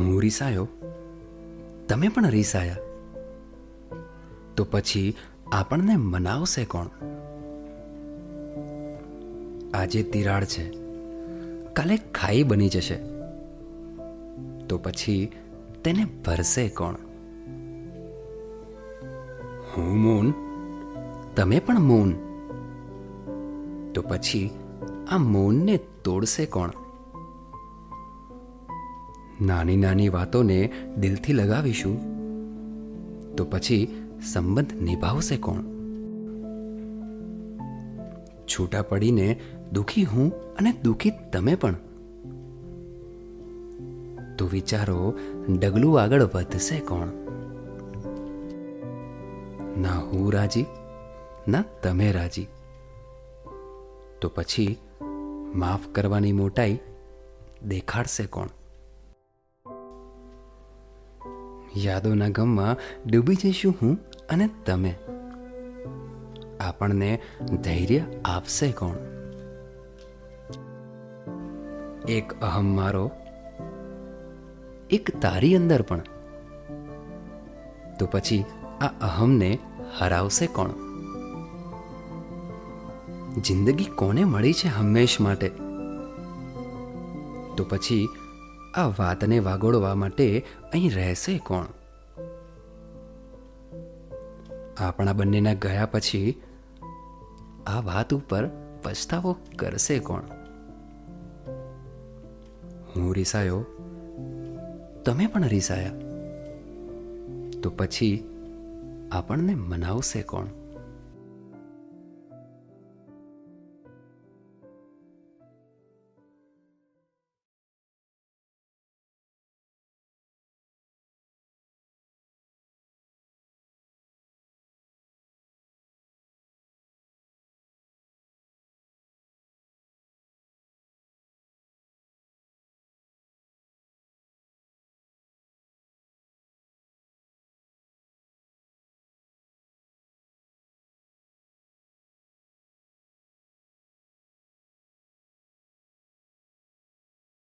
હું રીસાયો? તમે પણ રીસાયા? તો પછી આપણને મનાવશે કોણ? આજે તિરાડ છે. કાલે ખાઈ બની જશે. તો પછી તેને ભરશે કોણ? હું મૌન? તમે પણ મૌન? તો પછી આ મૌનને તોડશે કોણ? નાની નાની વાતોને દિલથી લગાવીશું. તો પછી સંબંધ નિભાવશે કોણ? છૂટા પડીને દુખી હું અને દુખી તમે પણ. તો વિચારો, ડગલું આગળ વધશે કોણ? ના હું રાજી, ના તમે રાજી. તો પછી માફ કરવાની મોટાઈ દેખાડશે કોણ? યાદોના ગમમાં ડૂબી જઈશું હું અને તમે. આપણને ધૈર્ય આપશે કોણ? એક અહમ મારો, એક તારી અંદર પણ. તો પછી આ અહમને હરાવશે કોણ? જિંદગી કોને મળી છે હંમેશ માટે? તો પછી આ વાતને વાગોળવા માટે અહીં રહેશે કોણ? આપણા બંનેના ગયા પછી આ વાત ઉપર પછતાવો કરશે કોણ? હું રીસાયો, તમે પણ રીસાયા. તો પછી આપણને મનાવશે કોણ?